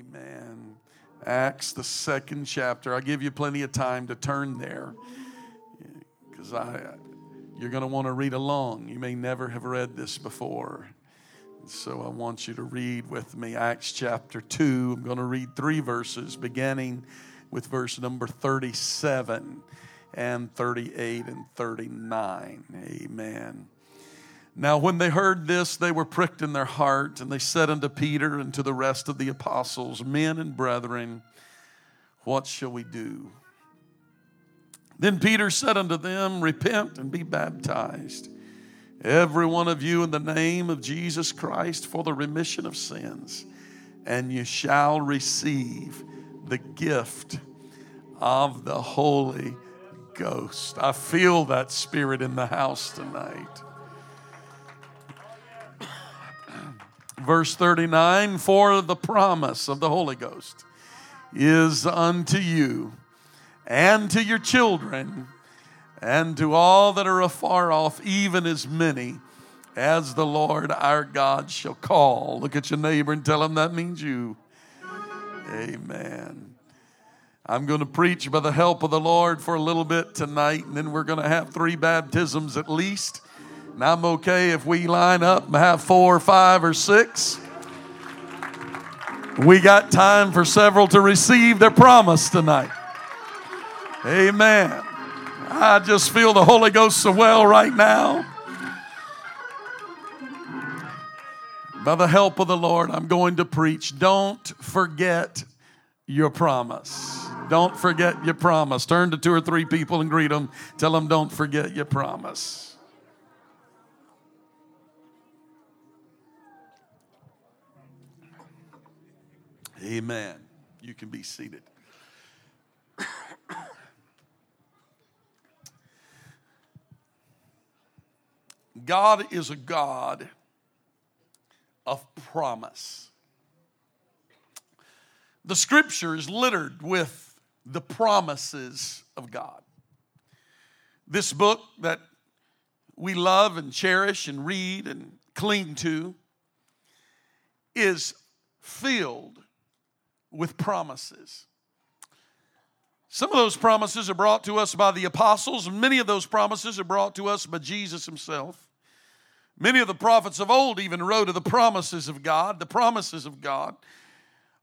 Amen. Acts, the second chapter. I'll give you plenty of time to turn there because I, you're going to want to read along. You may never have read this before. So I want you to read with me Acts chapter 2. I'm going to read three verses, beginning with verse number 37 and 38 and 39. Amen. Now, when they heard this, they were pricked in their heart, and they said unto Peter and to the rest of the apostles, Men and brethren, what shall we do? Then Peter said unto them, Repent and be baptized, every one of you, in the name of Jesus Christ for the remission of sins, and you shall receive the gift of the Holy Ghost. I feel that spirit in the house tonight. Verse 39 For the promise of the Holy Ghost is unto you and to your children and to all that are afar off, even as many as the Lord our God shall call. Look at your neighbor and tell him that means you. Amen. I'm going to preach by the help of the Lord for a little bit tonight, and then we're going to have three baptisms at least. And I'm okay if we line up and have four or five or six. We got time for several to receive their promise tonight. Amen. I just feel the Holy Ghost so well right now. By the help of the Lord, I'm going to preach. Don't forget your promise. Don't forget your promise. Turn to two or three people and greet them. Tell them, don't forget your promise. Amen. You can be seated. God is a God of promise. The scripture is littered with the promises of God. This book that we love and cherish and read and cling to is filled with promises. Some of those promises are brought to us by the apostles, many of those promises are brought to us by Jesus himself. Many of the prophets of old even wrote of the promises of God. The promises of God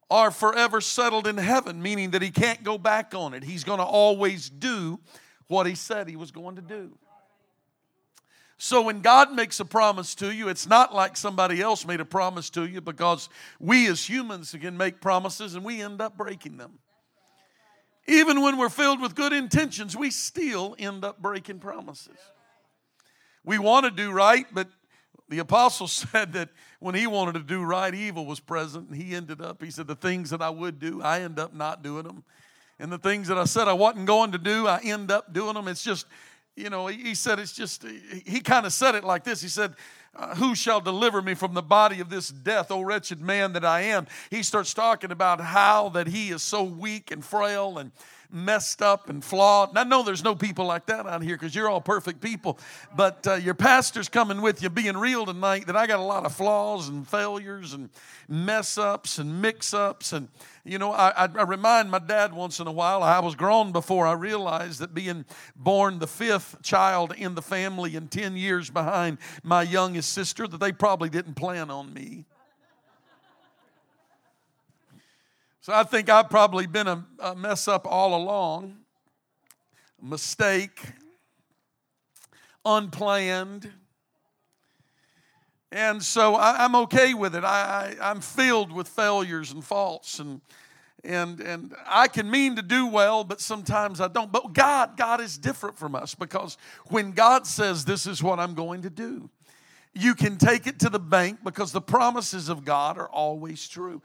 are forever settled in heaven, meaning that he can't go back on it. He's going to always do what he said he was going to do. So when God makes a promise to you, it's not like somebody else made a promise to you because we as humans can make promises and we end up breaking them. Even when we're filled with good intentions, we still end up breaking promises. We want to do right, but the apostle said that when he wanted to do right, evil was present. And he ended up, he said, the things that I would do, I end up not doing them. And the things that I said I wasn't going to do, I end up doing them. It's just, you know, he said it's just, he kind of said it like this. He said, uh, Who shall deliver me from the body of this death, O wretched man that I am? He starts talking about how that he is so weak and frail and messed up and flawed. And I know there's no people like that out here because you're all perfect people. But uh, your pastor's coming with you being real tonight that I got a lot of flaws and failures and mess ups and mix ups. And, you know, I, I, remind my dad once in a while, I was grown before I realized that being born the fifth child in the family and 10 years behind my youngest sister, that they probably didn't plan on me. So I think I've probably been a, a mess up all along, mistake, unplanned. And so I, am okay with it. I, I, I'm filled with failures and faults and and and I can mean to do well, but sometimes I don't. But God, God is different from us because when God says this is what I'm going to do, you can take it to the bank because the promises of God are always true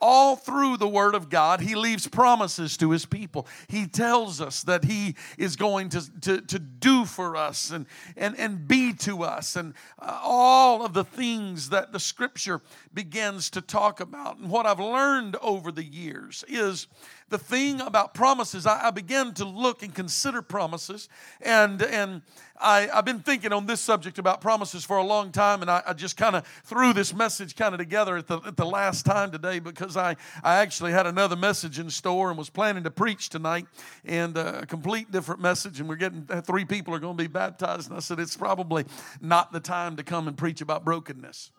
all through the Word of God, He leaves promises to His people. He tells us that He is going to, to, to do for us and, and, and be to us, and uh, all of the things that the Scripture begins to talk about. And what I've learned over the years is the thing about promises, I, I began to look and consider promises, and, and I, have been thinking on this subject about promises for a long time, and I, I just kind of threw this message kind of together at the, at the last time today because I, I actually had another message in store and was planning to preach tonight and a complete different message. And we're getting uh, three people are going to be baptized. And I said, it's probably not the time to come and preach about brokenness.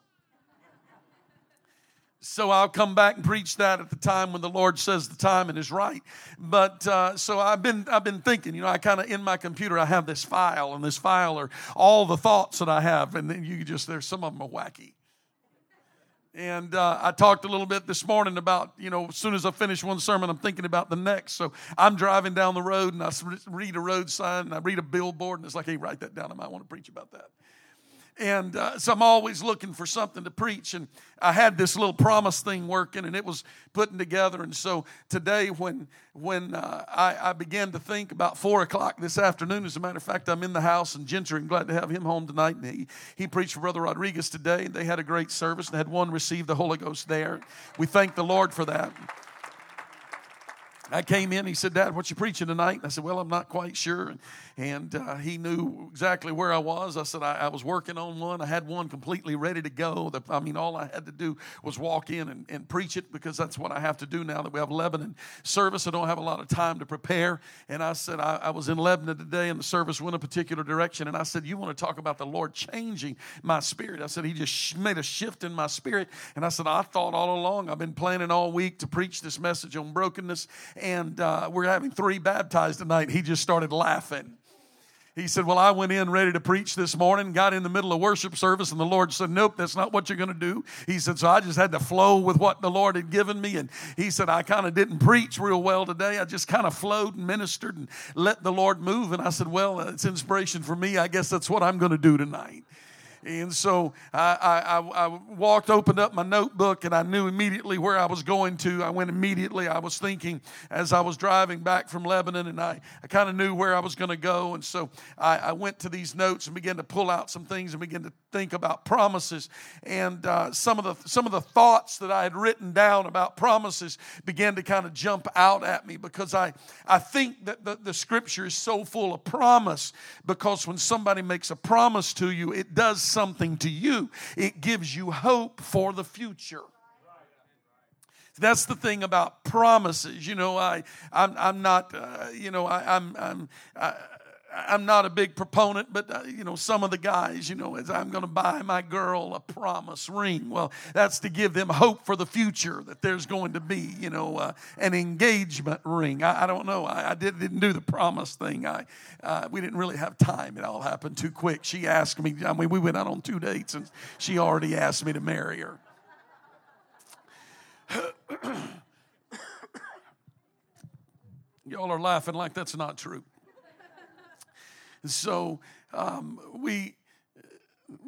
So I'll come back and preach that at the time when the Lord says the time and is right. But uh, so I've been I've been thinking, you know, I kind of in my computer I have this file, and this file are all the thoughts that I have, and then you just there's some of them are wacky. And uh, I talked a little bit this morning about, you know, as soon as I finish one sermon, I'm thinking about the next. So I'm driving down the road and I read a road sign and I read a billboard and it's like, hey, write that down. I might want to preach about that. And uh, so I'm always looking for something to preach. And I had this little promise thing working and it was putting together. And so today, when, when uh, I, I, began to think about four o'clock this afternoon, as a matter of fact, I'm in the house and Gentry, and glad to have him home tonight. And he, he preached for Brother Rodriguez today. And they had a great service and had one receive the Holy Ghost there. We thank the Lord for that. I came in, he said, Dad, what you preaching tonight? And I said, Well, I'm not quite sure. And, and uh, he knew exactly where I was. I said, I, I, was working on one. I had one completely ready to go. The, I mean, all I had to do was walk in and, and preach it because that's what I have to do now that we have Lebanon service. I don't have a lot of time to prepare. And I said, I, I was in Lebanon today and the service went a particular direction. And I said, You want to talk about the Lord changing my spirit? I said, He just made a shift in my spirit. And I said, I thought all along, I've been planning all week to preach this message on brokenness and uh, we're having three baptized tonight. He just started laughing. He said, Well, I went in ready to preach this morning, got in the middle of worship service, and the Lord said, Nope, that's not what you're going to do. He said, So I just had to flow with what the Lord had given me. And he said, I kind of didn't preach real well today. I just kind of flowed and ministered and let the Lord move. And I said, Well, it's inspiration for me. I guess that's what I'm going to do tonight. And so I, I, I, walked, opened up my notebook, and I knew immediately where I was going to. I went immediately. I was thinking as I was driving back from Lebanon, and I, I kind of knew where I was going to go. And so I, I, went to these notes and began to pull out some things and begin to think about promises. And uh, some, of the, some of the thoughts that I had written down about promises began to kind of jump out at me because I, I think that the, the scripture is so full of promise because when somebody makes a promise to you, it does something to you, it gives you hope for the future. That's the thing about promises. You know, I, I'm, I'm not, uh, you know, I, I'm, I'm, I, I'm not a big proponent, but uh, you know, some of the guys, you know, as I'm going to buy my girl a promise ring. Well, that's to give them hope for the future that there's going to be, you know, uh, an engagement ring. I, I don't know. I, I did, not do the promise thing. I uh, we didn't really have time. It all happened too quick. She asked me. I mean, we went out on two dates, and she already asked me to marry her. Y'all are laughing like that's not true. So um, we,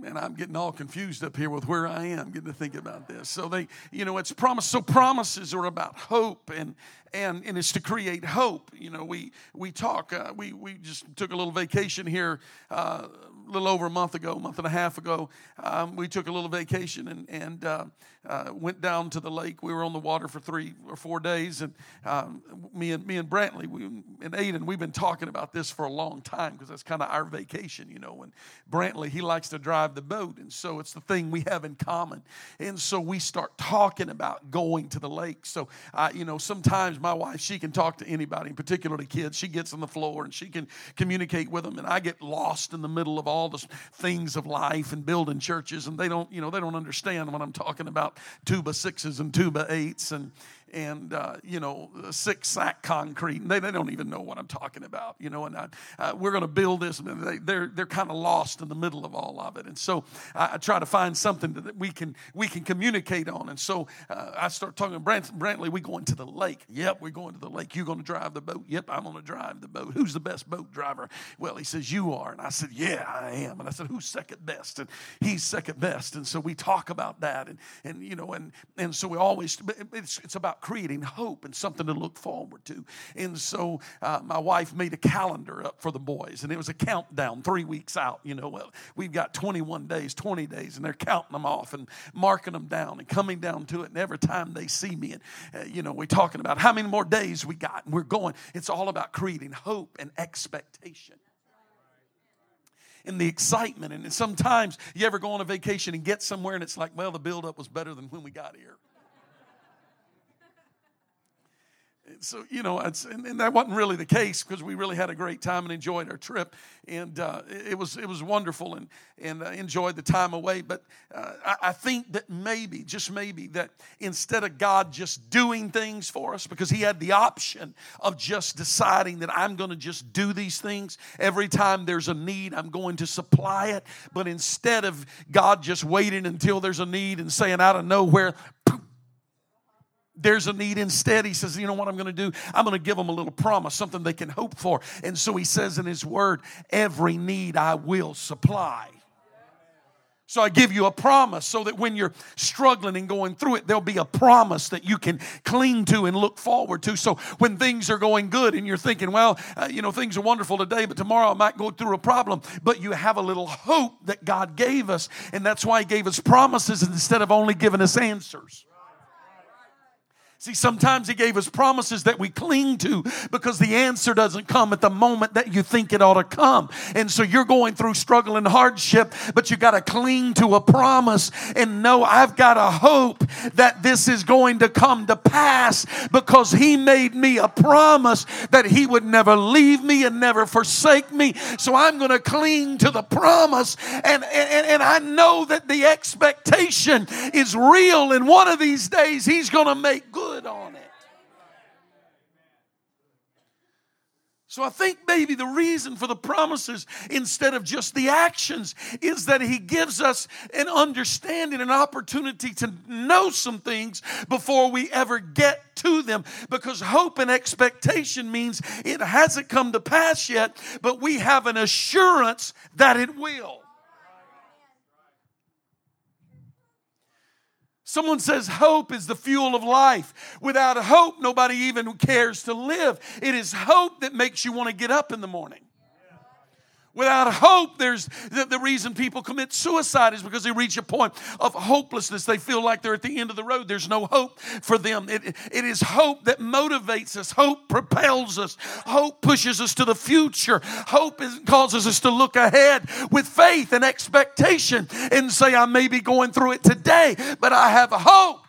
and I'm getting all confused up here with where I am, getting to think about this. So they, you know, it's promise. So promises are about hope, and and and it's to create hope. You know, we we talk. Uh, we we just took a little vacation here. Uh, a little over a month ago, a month and a half ago, um, we took a little vacation and, and uh, uh, went down to the lake. We were on the water for three or four days, and um, me and me and Brantley we, and Aiden, we've been talking about this for a long time because that's kind of our vacation, you know. And Brantley, he likes to drive the boat, and so it's the thing we have in common. And so we start talking about going to the lake. So, uh, you know, sometimes my wife she can talk to anybody, particularly kids. She gets on the floor and she can communicate with them, and I get lost in the middle of all all the things of life and building churches, and they don't, you know, they don't understand when I'm talking about. Two-by-sixes and two-by-eights and and uh, you know six sack concrete and they, they don't even know what i'm talking about you know and I, uh, we're going to build this and they, they're, they're kind of lost in the middle of all of it. And so I, I, try to find something that we can we can communicate on. And so uh, i start talking to Brant, brantley we going to the lake. Yep we're going to the lake. You going to drive the boat? Yep i'm going to drive the boat. Who's the best boat driver? Well he says you are. And i said yeah i am. And i said who's second best? And he's second best. And so we talk about that and and you know and and so we always it's, it's creating hope and something to look forward to. And so uh, my wife made a calendar up for the boys, and it was a countdown three weeks out. You know, well, we've got 21 days, 20 days, and they're counting them off and marking them down and coming down to it. And every time they see me, and uh, you know, we're talking about how many more days we got, and we're going. It's all about creating hope and expectation and the excitement. And sometimes you ever go on a vacation and get somewhere and it's like, well, the buildup was better than when we got here. So you know, and, and, that wasn't really the case because we really had a great time and enjoyed our trip, and uh, it was it was wonderful and and uh, enjoyed the time away. But uh, I, I, think that maybe, just maybe, that instead of God just doing things for us, because He had the option of just deciding that I'm going to just do these things every time there's a need, I'm going to supply it. But instead of God just waiting until there's a need and saying out of nowhere, there's a need instead he says you know what i'm going to do i'm going to give them a little promise something they can hope for and so he says in his word every need i will supply so I give you a promise so that when you're struggling and going through it, there'll be a promise that you can cling to and look forward to. So when things are going good and you're thinking, well, uh, you know, things are wonderful today, but tomorrow I might go through a problem, but you have a little hope that God gave us. And that's why He gave us promises instead of only giving us answers. See, sometimes He gave us promises that we cling to because the answer doesn't come at the moment that you think it ought to come. And so you're going through struggle and hardship, but you got to cling to a promise and know I've got a hope that this is going to come to pass because He made me a promise that He would never leave me and never forsake me. So I'm going to cling to the promise and, and, and I know that the expectation is real. And one of these days He's going to make good good on it. So I think maybe the reason for the promises instead of just the actions is that he gives us an understanding, an opportunity to know some things before we ever get to them. Because hope and expectation means it hasn't come to pass yet, but we have an assurance that it will. Someone says hope is the fuel of life. Without hope, nobody even cares to live. It is hope that makes you want to get up in the morning. Without hope, there's the, the, reason people commit suicide is because they reach a point of hopelessness. They feel like they're at the end of the road. There's no hope for them. It, it is hope that motivates us. Hope propels us. Hope pushes us to the future. Hope is, causes us to look ahead with faith and expectation and say, I may be going through it today, but I have hope.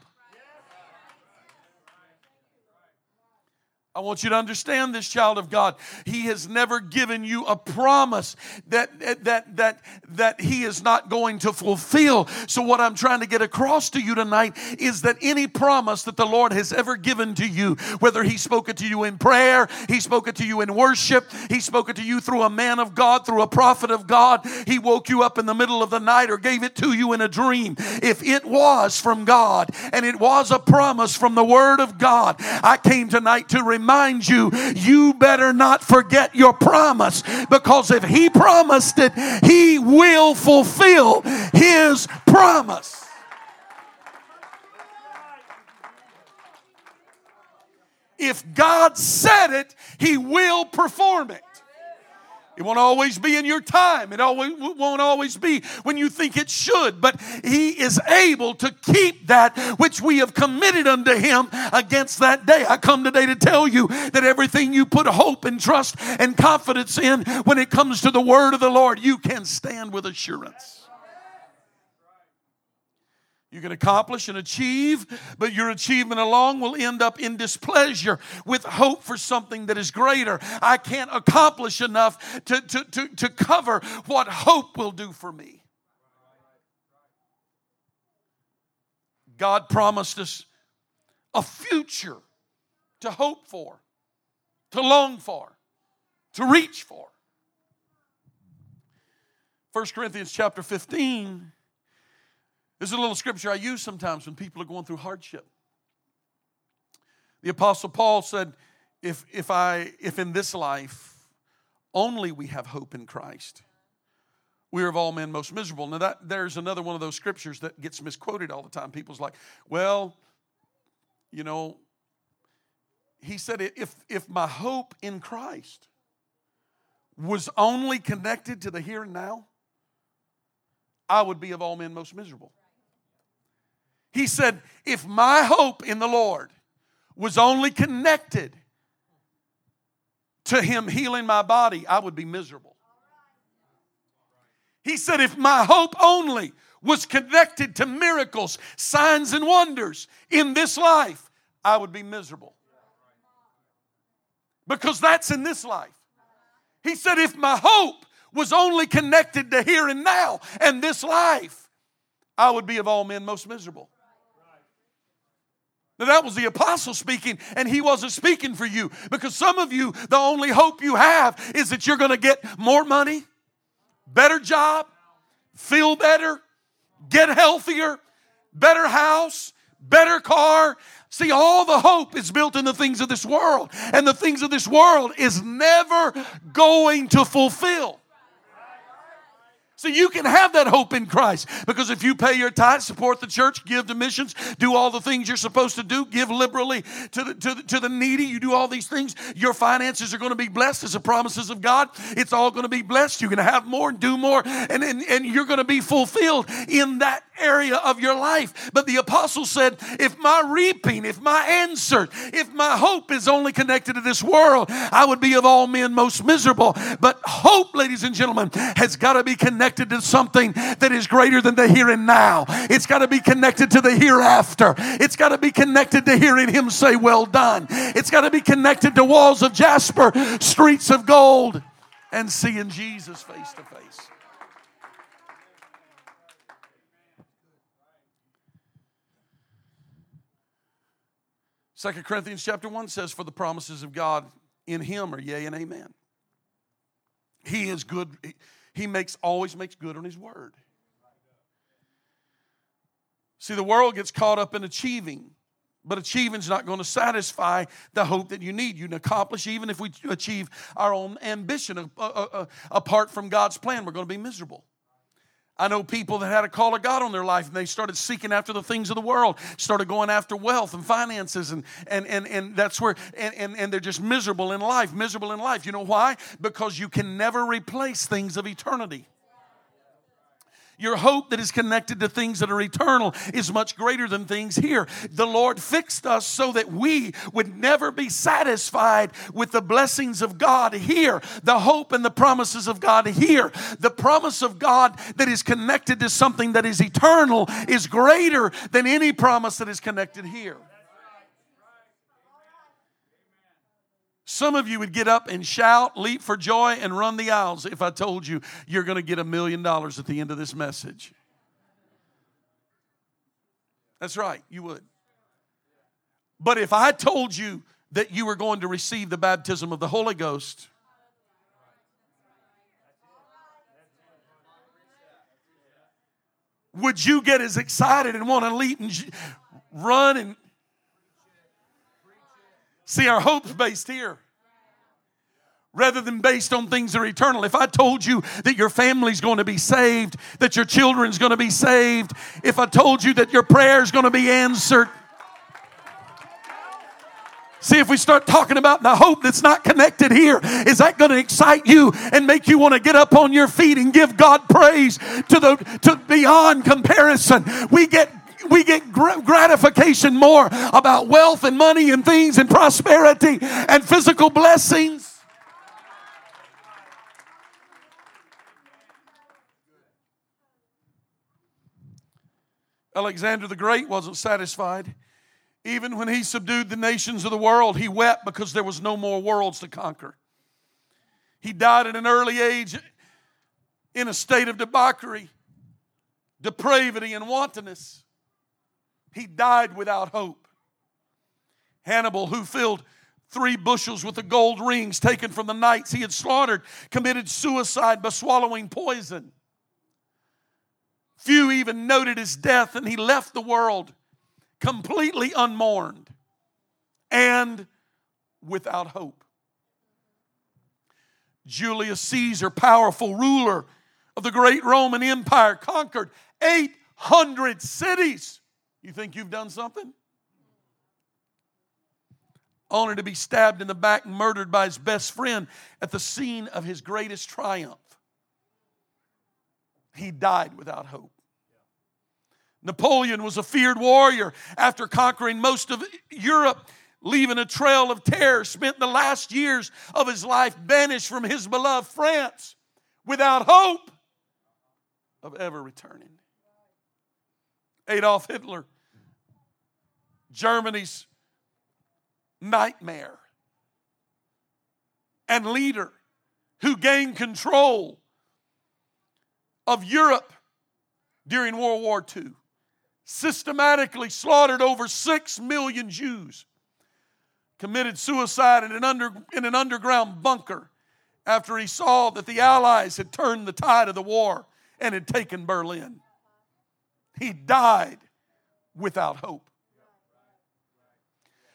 I want you to understand this, child of God. He has never given you a promise that, that, that, that He is not going to fulfill. So, what I'm trying to get across to you tonight is that any promise that the Lord has ever given to you, whether He spoke it to you in prayer, He spoke it to you in worship, He spoke it to you through a man of God, through a prophet of God, He woke you up in the middle of the night or gave it to you in a dream. If it was from God and it was a promise from the Word of God, I came tonight to remind remind you, you better not forget your promise because if He promised it, He will fulfill His promise. If God said it, He will perform it. It won't always be in your time. It always, won't always be when you think it should. But He is able to keep that which we have committed unto Him against that day. I come today to tell you that everything you put hope and trust and confidence in when it comes to the word of the Lord, you can stand with assurance. You can accomplish and achieve, but your achievement alone will end up in displeasure with hope for something that is greater. I can't accomplish enough to, to, to, to cover what hope will do for me. God promised us a future to hope for, to long for, to reach for. 1 Corinthians chapter 15 this is a little scripture I use sometimes when people are going through hardship. The Apostle Paul said, if, if, I, if in this life only we have hope in Christ, we are of all men most miserable. Now, that, there's another one of those scriptures that gets misquoted all the time. People's like, well, you know, he said, if, if my hope in Christ was only connected to the here and now, I would be of all men most miserable. He said, If my hope in the Lord was only connected to Him healing my body, I would be miserable. He said, If my hope only was connected to miracles, signs, and wonders in this life, I would be miserable. because that's in this life. He said, if my hope was only connected to here and now and this life, I would be of all men most miserable. Now, that was the apostle speaking, and he wasn't speaking for you because some of you, the only hope you have is that you're going to get more money, better job, feel better, get healthier, better house, better car. See, all the hope is built in the things of this world, and the things of this world is never going to fulfill. So you can have that hope in Christ because if you pay your tithe, support the church, give to missions, do all the things you're supposed to do, give liberally to the, to the, to the needy, you do all these things, your finances are going to be blessed as the promises of God. It's all going to be blessed. You're going to have more and do more, and, and, and you're going to be fulfilled in that area of your life. But the apostle said, if my reaping, if my answer, if my hope is only connected to this world, I would be of all men most miserable. But hope, ladies and gentlemen, has got to be connected to something that is greater than the here and now. It's got to be connected to the hereafter. It's got to be connected to hearing him say, Well done. It's got to be connected to walls of jasper, streets of gold, and seeing Jesus face to face. Second Corinthians chapter 1 says, For the promises of God in him are yea and amen. He is good. He makes always makes good on his word. See, the world gets caught up in achieving, but achieving is not going to satisfy the hope that you need. You can accomplish even if we achieve our own ambition uh, uh, uh, apart from God's plan, we're going to be miserable. I know people that had a call of God on their life and they started seeking after the things of the world, started going after wealth and finances, and and and, and that's where and, and, and they're just miserable in life, miserable in life. You know why? Because you can never replace things of eternity. Your hope that is connected to things that are eternal is much greater than things here. The Lord fixed us so that we would never be satisfied with the blessings of God here, the hope and the promises of God here. The promise of God that is connected to something that is eternal is greater than any promise that is connected here. Some of you would get up and shout, leap for joy, and run the aisles if I told you you're going to get a million dollars at the end of this message. That's right, you would. But if I told you that you were going to receive the baptism of the Holy Ghost, would you get as excited and want to leap and run and See, our hope's based here rather than based on things that are eternal. If I told you that your family's going to be saved, that your children's going to be saved, if I told you that your prayer's going to be answered, See, if we start talking about the hope that's not connected here, is that going to excite you and make you want to get up on your feet and give God praise to the to beyond comparison? We get we get gratification more about wealth and money and things and prosperity and physical blessings. Alexander the Great wasn't satisfied. Even when he subdued the nations of the world, he wept because there was no more worlds to conquer. He died at an early age in a state of debauchery, depravity, and wantonness. He died without hope. Hannibal, who filled three bushels with the gold rings taken from the knights he had slaughtered, committed suicide by swallowing poison. Few even noted his death, and he left the world completely unmourned and without hope. Julius Caesar, powerful ruler of the great Roman Empire, conquered 800 cities you think you've done something? Only to be stabbed in the back and murdered by his best friend at the scene of his greatest triumph. He died without hope. Napoleon was a feared warrior after conquering most of Europe, leaving a trail of terror, spent the last years of his life banished from his beloved France without hope of ever returning. Adolf Hitler, Germany's nightmare, and leader who gained control of Europe during World War II, systematically slaughtered over 6 million Jews, committed suicide in an, under, in an underground bunker after he saw that the Allies had turned the tide of the war and had taken Berlin. He died without hope.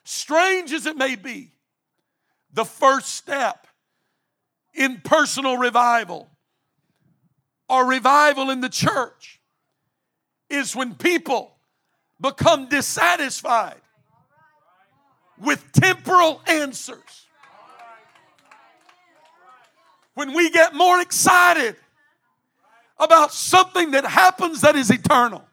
Strange as it may be, the first step in personal revival or revival in the church is when people become dissatisfied with temporal answers. When we get more excited about something that happens that is eternal.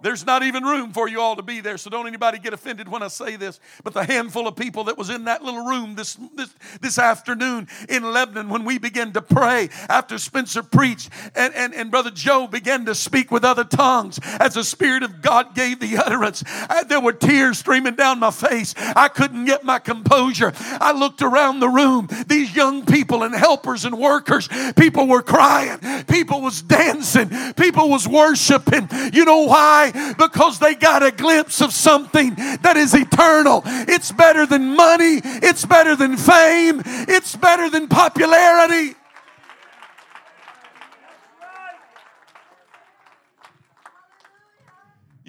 There's not even room for you all to be there, so don't anybody get offended when I say this. But the handful of people that was in that little room this, this, this afternoon in Lebanon when we began to pray after Spencer preached and, and, and Brother Joe began to speak with other tongues as the Spirit of God gave the utterance, I, there were tears streaming down my face. I couldn't get my composure. I looked around the room, these young people and helpers and workers, people were crying, people was dancing, people was worshiping. You know why? Because they got a glimpse of something that is eternal. It's better than money, it's better than fame, it's better than popularity.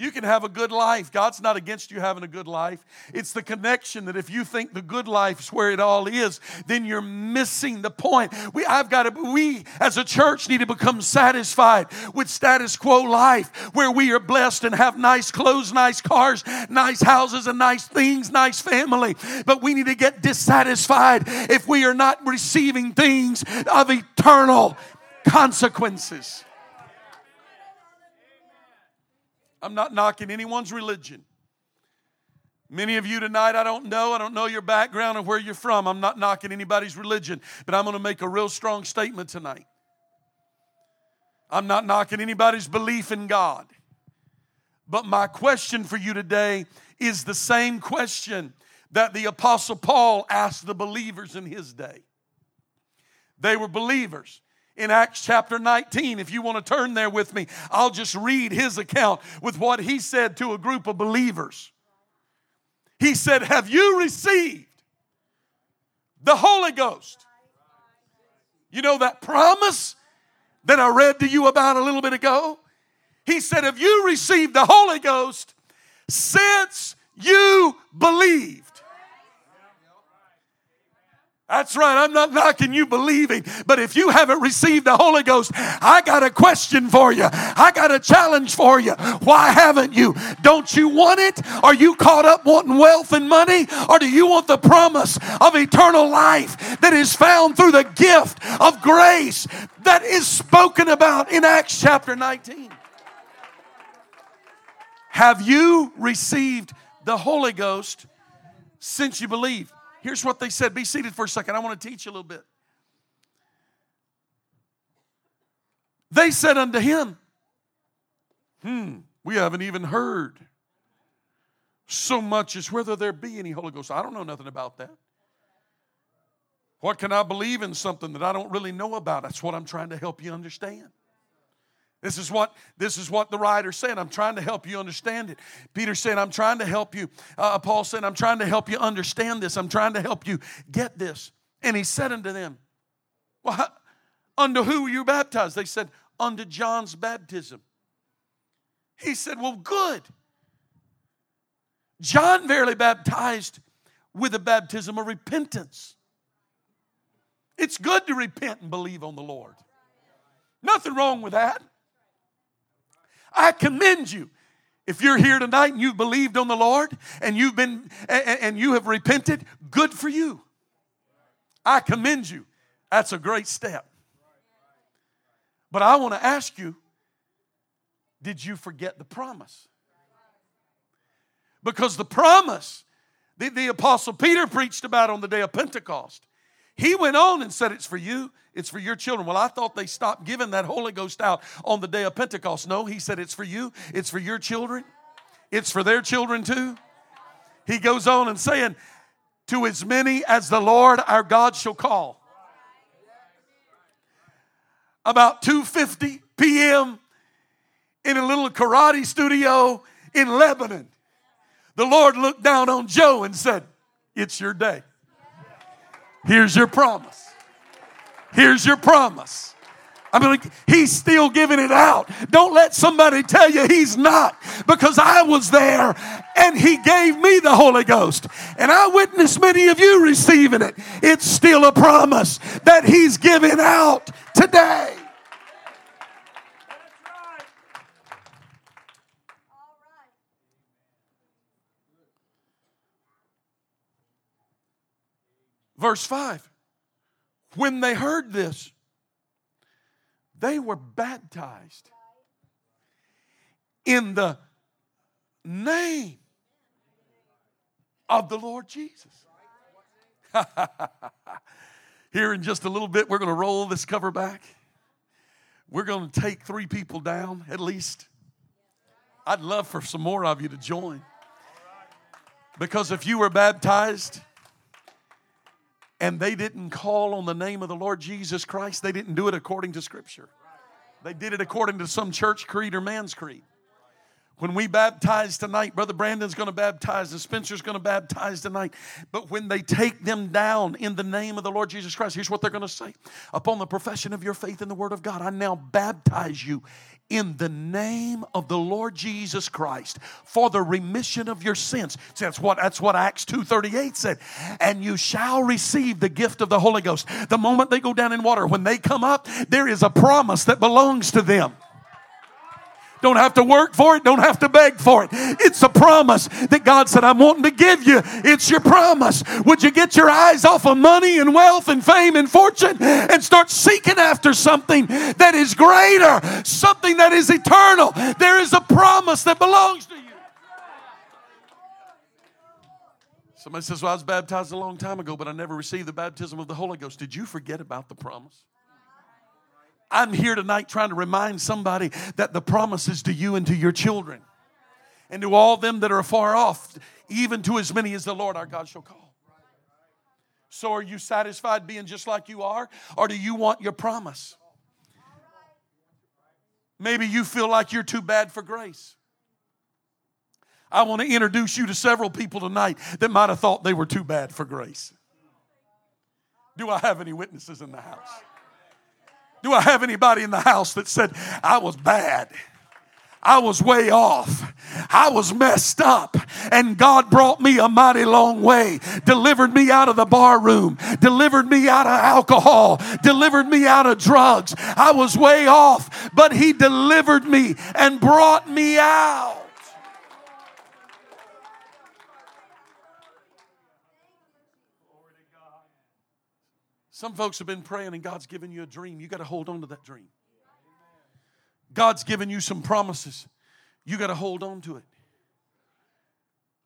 You can have a good life. God's not against you having a good life. It's the connection that if you think the good life is where it all is, then you're missing the point. We, I've got to, we as a church need to become satisfied with status quo life where we are blessed and have nice clothes, nice cars, nice houses, and nice things, nice family. But we need to get dissatisfied if we are not receiving things of eternal consequences. I'm not knocking anyone's religion. Many of you tonight, I don't know. I don't know your background or where you're from. I'm not knocking anybody's religion, but I'm going to make a real strong statement tonight. I'm not knocking anybody's belief in God. But my question for you today is the same question that the Apostle Paul asked the believers in his day. They were believers in Acts chapter 19. If you want to turn there with me, I'll just read his account with what he said to a group of believers. He said, Have you received the Holy Ghost? You know that promise that I read to you about a little bit ago? He said, Have you received the Holy Ghost since you believe? That's right. I'm not knocking you believing, but if you haven't received the Holy Ghost, I got a question for you. I got a challenge for you. Why haven't you? Don't you want it? Are you caught up wanting wealth and money? Or do you want the promise of eternal life that is found through the gift of grace that is spoken about in Acts chapter 19? Have you received the Holy Ghost since you believe? Here's what they said. Be seated for a second. I want to teach you a little bit. They said unto him, Hmm, we haven't even heard so much as whether there be any Holy Ghost. I don't know nothing about that. What can I believe in something that I don't really know about? That's what I'm trying to help you understand. This is what this is what the writer said. I'm trying to help you understand it. Peter said, "I'm trying to help you." Uh, Paul said, "I'm trying to help you understand this. I'm trying to help you get this." And he said unto them, "Well, unto who you baptized?" They said, "Unto John's baptism." He said, "Well, good. John verily baptized with a baptism of repentance. It's good to repent and believe on the Lord. Nothing wrong with that." I commend you. If you're here tonight and you've believed on the Lord and you've been and you have repented, good for you. I commend you. That's a great step. But I want to ask you, did you forget the promise? Because the promise the, the apostle Peter preached about on the day of Pentecost he went on and said, It's for you, it's for your children. Well, I thought they stopped giving that Holy Ghost out on the day of Pentecost. No, he said, It's for you, it's for your children, it's for their children too. He goes on and saying, to as many as the Lord our God shall call. About 2:50 p.m. in a little karate studio in Lebanon, the Lord looked down on Joe and said, "It's your day. Here's your promise. Here's your promise." I mean, he's still giving it out. Don't let somebody tell you he's not, because I was there and he gave me the Holy Ghost. And I witnessed many of you receiving it. It's still a promise that he's giving out today. Verse 5 When they heard this, they were baptized in the name of the Lord Jesus. Here in just a little bit, we're going to roll this cover back. We're going to take three people down at least. I'd love for some more of you to join. Because if you were baptized and they didn't call on the name of the Lord Jesus Christ, they didn't do it according to Scripture. They did it according to some church creed or man's creed. When we baptize tonight, Brother Brandon's going to baptize and Spencer's going to baptize tonight. But when they take them down in the name of the Lord Jesus Christ, here's what they're going to say Upon the profession of your faith in the Word of God, I now baptize you in the name of the Lord Jesus Christ for the remission of your sins. See, that's what that's what Acts 2:38 said. And you shall receive the gift of the Holy Ghost. The moment they go down in water, when they come up, there is a promise that belongs to them. Don't have to work for it. Don't have to beg for it. It's a promise that God said, I'm wanting to give you. It's your promise. Would you get your eyes off of money and wealth and fame and fortune and start seeking after something that is greater, something that is eternal? There is a promise that belongs to you. Somebody says, Well, I was baptized a long time ago, but I never received the baptism of the Holy Ghost. Did you forget about the promise? I'm here tonight trying to remind somebody that the promise is to you and to your children and to all them that are far off, even to as many as the Lord our God shall call. So, are you satisfied being just like you are, or do you want your promise? Maybe you feel like you're too bad for grace. I want to introduce you to several people tonight that might have thought they were too bad for grace. Do I have any witnesses in the house? Do I have anybody in the house that said, I was bad? I was way off. I was messed up. And God brought me a mighty long way. Delivered me out of the bar room. Delivered me out of alcohol. Delivered me out of drugs. I was way off. But He delivered me and brought me out. Some folks have been praying and God's given you a dream. You got to hold on to that dream. God's given you some promises. You got to hold on to it.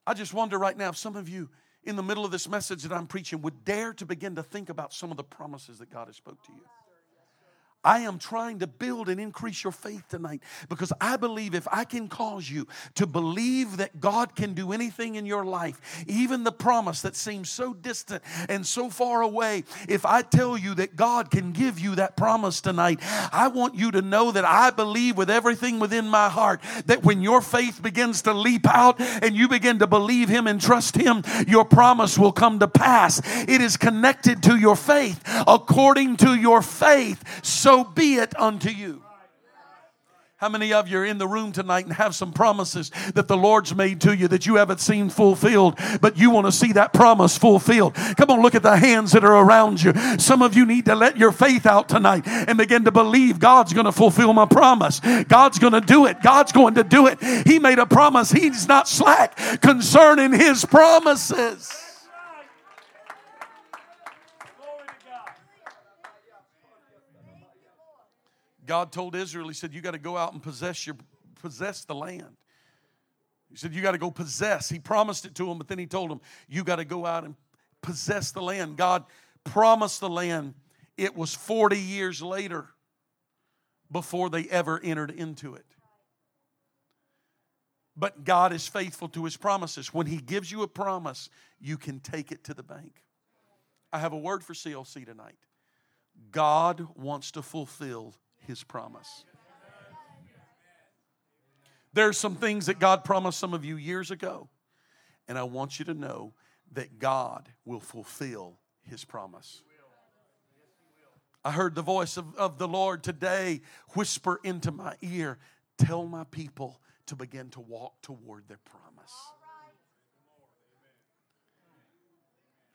I just wonder right now if some of you in the middle of this message that I'm preaching would dare to begin to think about some of the promises that God has spoke to you. I am trying to build and increase your faith tonight because I believe if I can cause you to believe that God can do anything in your life, even the promise that seems so distant and so far away, if I tell you that God can give you that promise tonight, I want you to know that I believe with everything within my heart that when your faith begins to leap out and you begin to believe Him and trust Him, your promise will come to pass. It is connected to your faith. According to your faith, so so be it unto you. How many of you are in the room tonight and have some promises that the Lord's made to you that you haven't seen fulfilled, but you want to see that promise fulfilled? Come on, look at the hands that are around you. Some of you need to let your faith out tonight and begin to believe God's going to fulfill my promise. God's going to do it. God's going to do it. He made a promise. He's not slack concerning His promises. God told Israel, He said, You got to go out and possess your possess the land. He said, You got to go possess. He promised it to them, but then he told them, You got to go out and possess the land. God promised the land. It was 40 years later before they ever entered into it. But God is faithful to his promises. When he gives you a promise, you can take it to the bank. I have a word for CLC tonight. God wants to fulfill his promise. There's some things that God promised some of you years ago, and I want you to know that God will fulfill his promise. I heard the voice of, of the Lord today whisper into my ear tell my people to begin to walk toward their promise.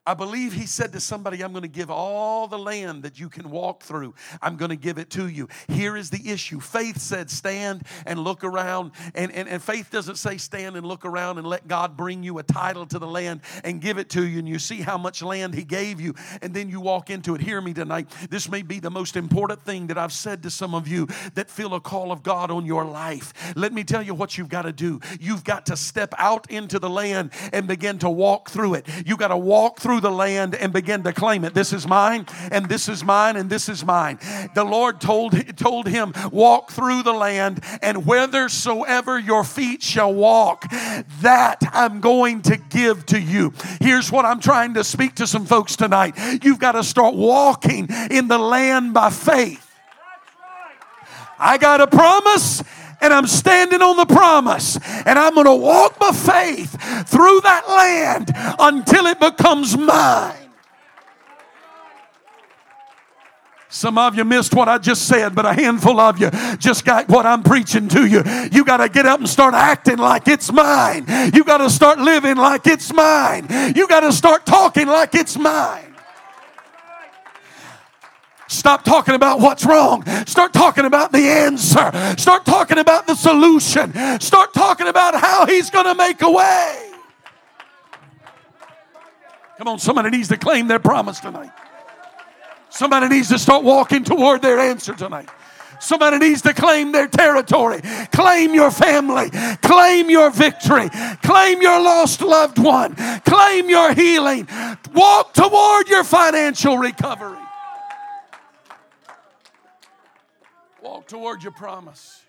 I believe he said to somebody, I'm going to give all the land that you can walk through. I'm going to give it to you. Here is the issue. Faith said, stand and look around. And, and, and faith doesn't say, stand and look around and let God bring you a title to the land and give it to you. And you see how much land he gave you. And then you walk into it. Hear me tonight. This may be the most important thing that I've said to some of you that feel a call of God on your life. Let me tell you what you've got to do. You've got to step out into the land and begin to walk through it. You've got to walk through through the land and begin to claim it. This is mine, and this is mine, and this is mine. The Lord told, told him, Walk through the land, and whithersoever your feet shall walk, that I'm going to give to you. Here's what I'm trying to speak to some folks tonight. You've got to start walking in the land by faith. I got a promise and I'm standing on the promise and I'm going to walk by faith through that land until it becomes mine. Some of you missed what I just said, but a handful of you just got what I'm preaching to you. You got to get up and start acting like it's mine. You got to start living like it's mine. You got to start talking like it's mine. Stop talking about what's wrong. Start talking about the answer. Start talking about the solution. Start talking about how He's going to make a way. Come on, somebody needs to claim their promise tonight. Somebody needs to start walking toward their answer tonight. Somebody needs to claim their territory, claim your family, claim your victory, claim your lost loved one, claim your healing, walk toward your financial recovery. Walk toward your promise.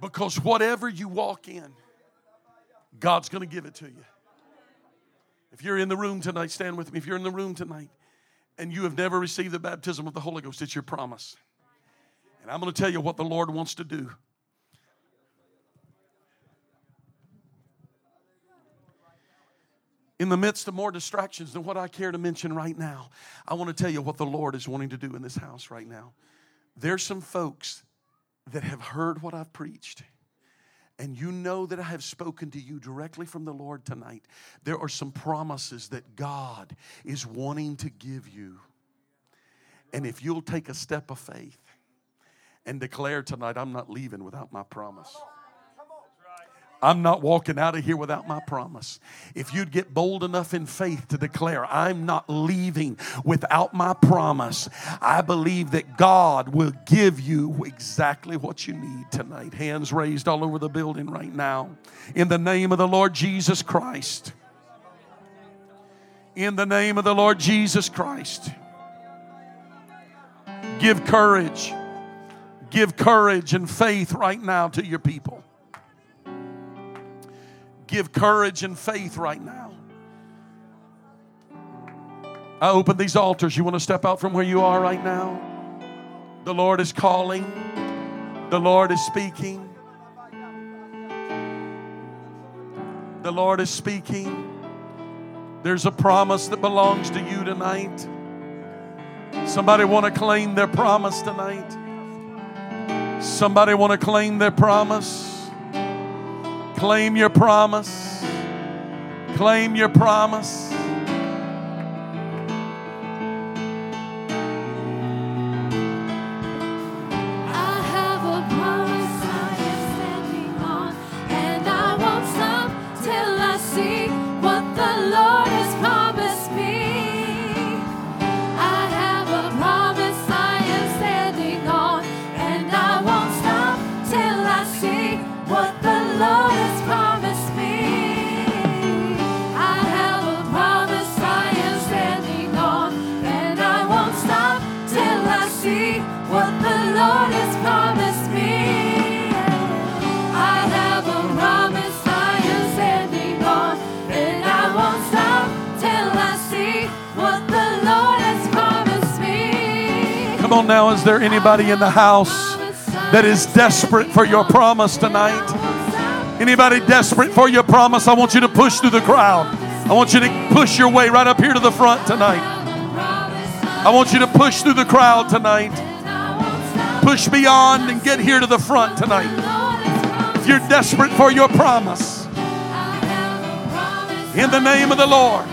Because whatever you walk in, God's going to give it to you. If you're in the room tonight, stand with me. If you're in the room tonight and you have never received the baptism of the Holy Ghost, it's your promise. And I'm going to tell you what the Lord wants to do. In the midst of more distractions than what I care to mention right now, I want to tell you what the Lord is wanting to do in this house right now. There's some folks that have heard what I've preached. And you know that I have spoken to you directly from the Lord tonight. There are some promises that God is wanting to give you. And if you'll take a step of faith and declare tonight, I'm not leaving without my promise. I'm not walking out of here without my promise. If you'd get bold enough in faith to declare, I'm not leaving without my promise, I believe that God will give you exactly what you need tonight. Hands raised all over the building right now. In the name of the Lord Jesus Christ. In the name of the Lord Jesus Christ. Give courage. Give courage and faith right now to your people give courage and faith right now. I open these altars. You want to step out from where you are right now? The Lord is calling, the Lord is speaking. The Lord is speaking. There's a promise that belongs to you tonight. Somebody want to claim their promise tonight? Somebody want to claim their promise? Claim your promise. Claim your promise. On now, is there anybody in the house that is desperate for your promise tonight? Anybody desperate for your promise? I want you to push through the crowd. I want you to push your way right up here to the front tonight. I want you to push through the crowd tonight. Push beyond and get here to the front tonight. If you're desperate for your promise, in the name of the Lord.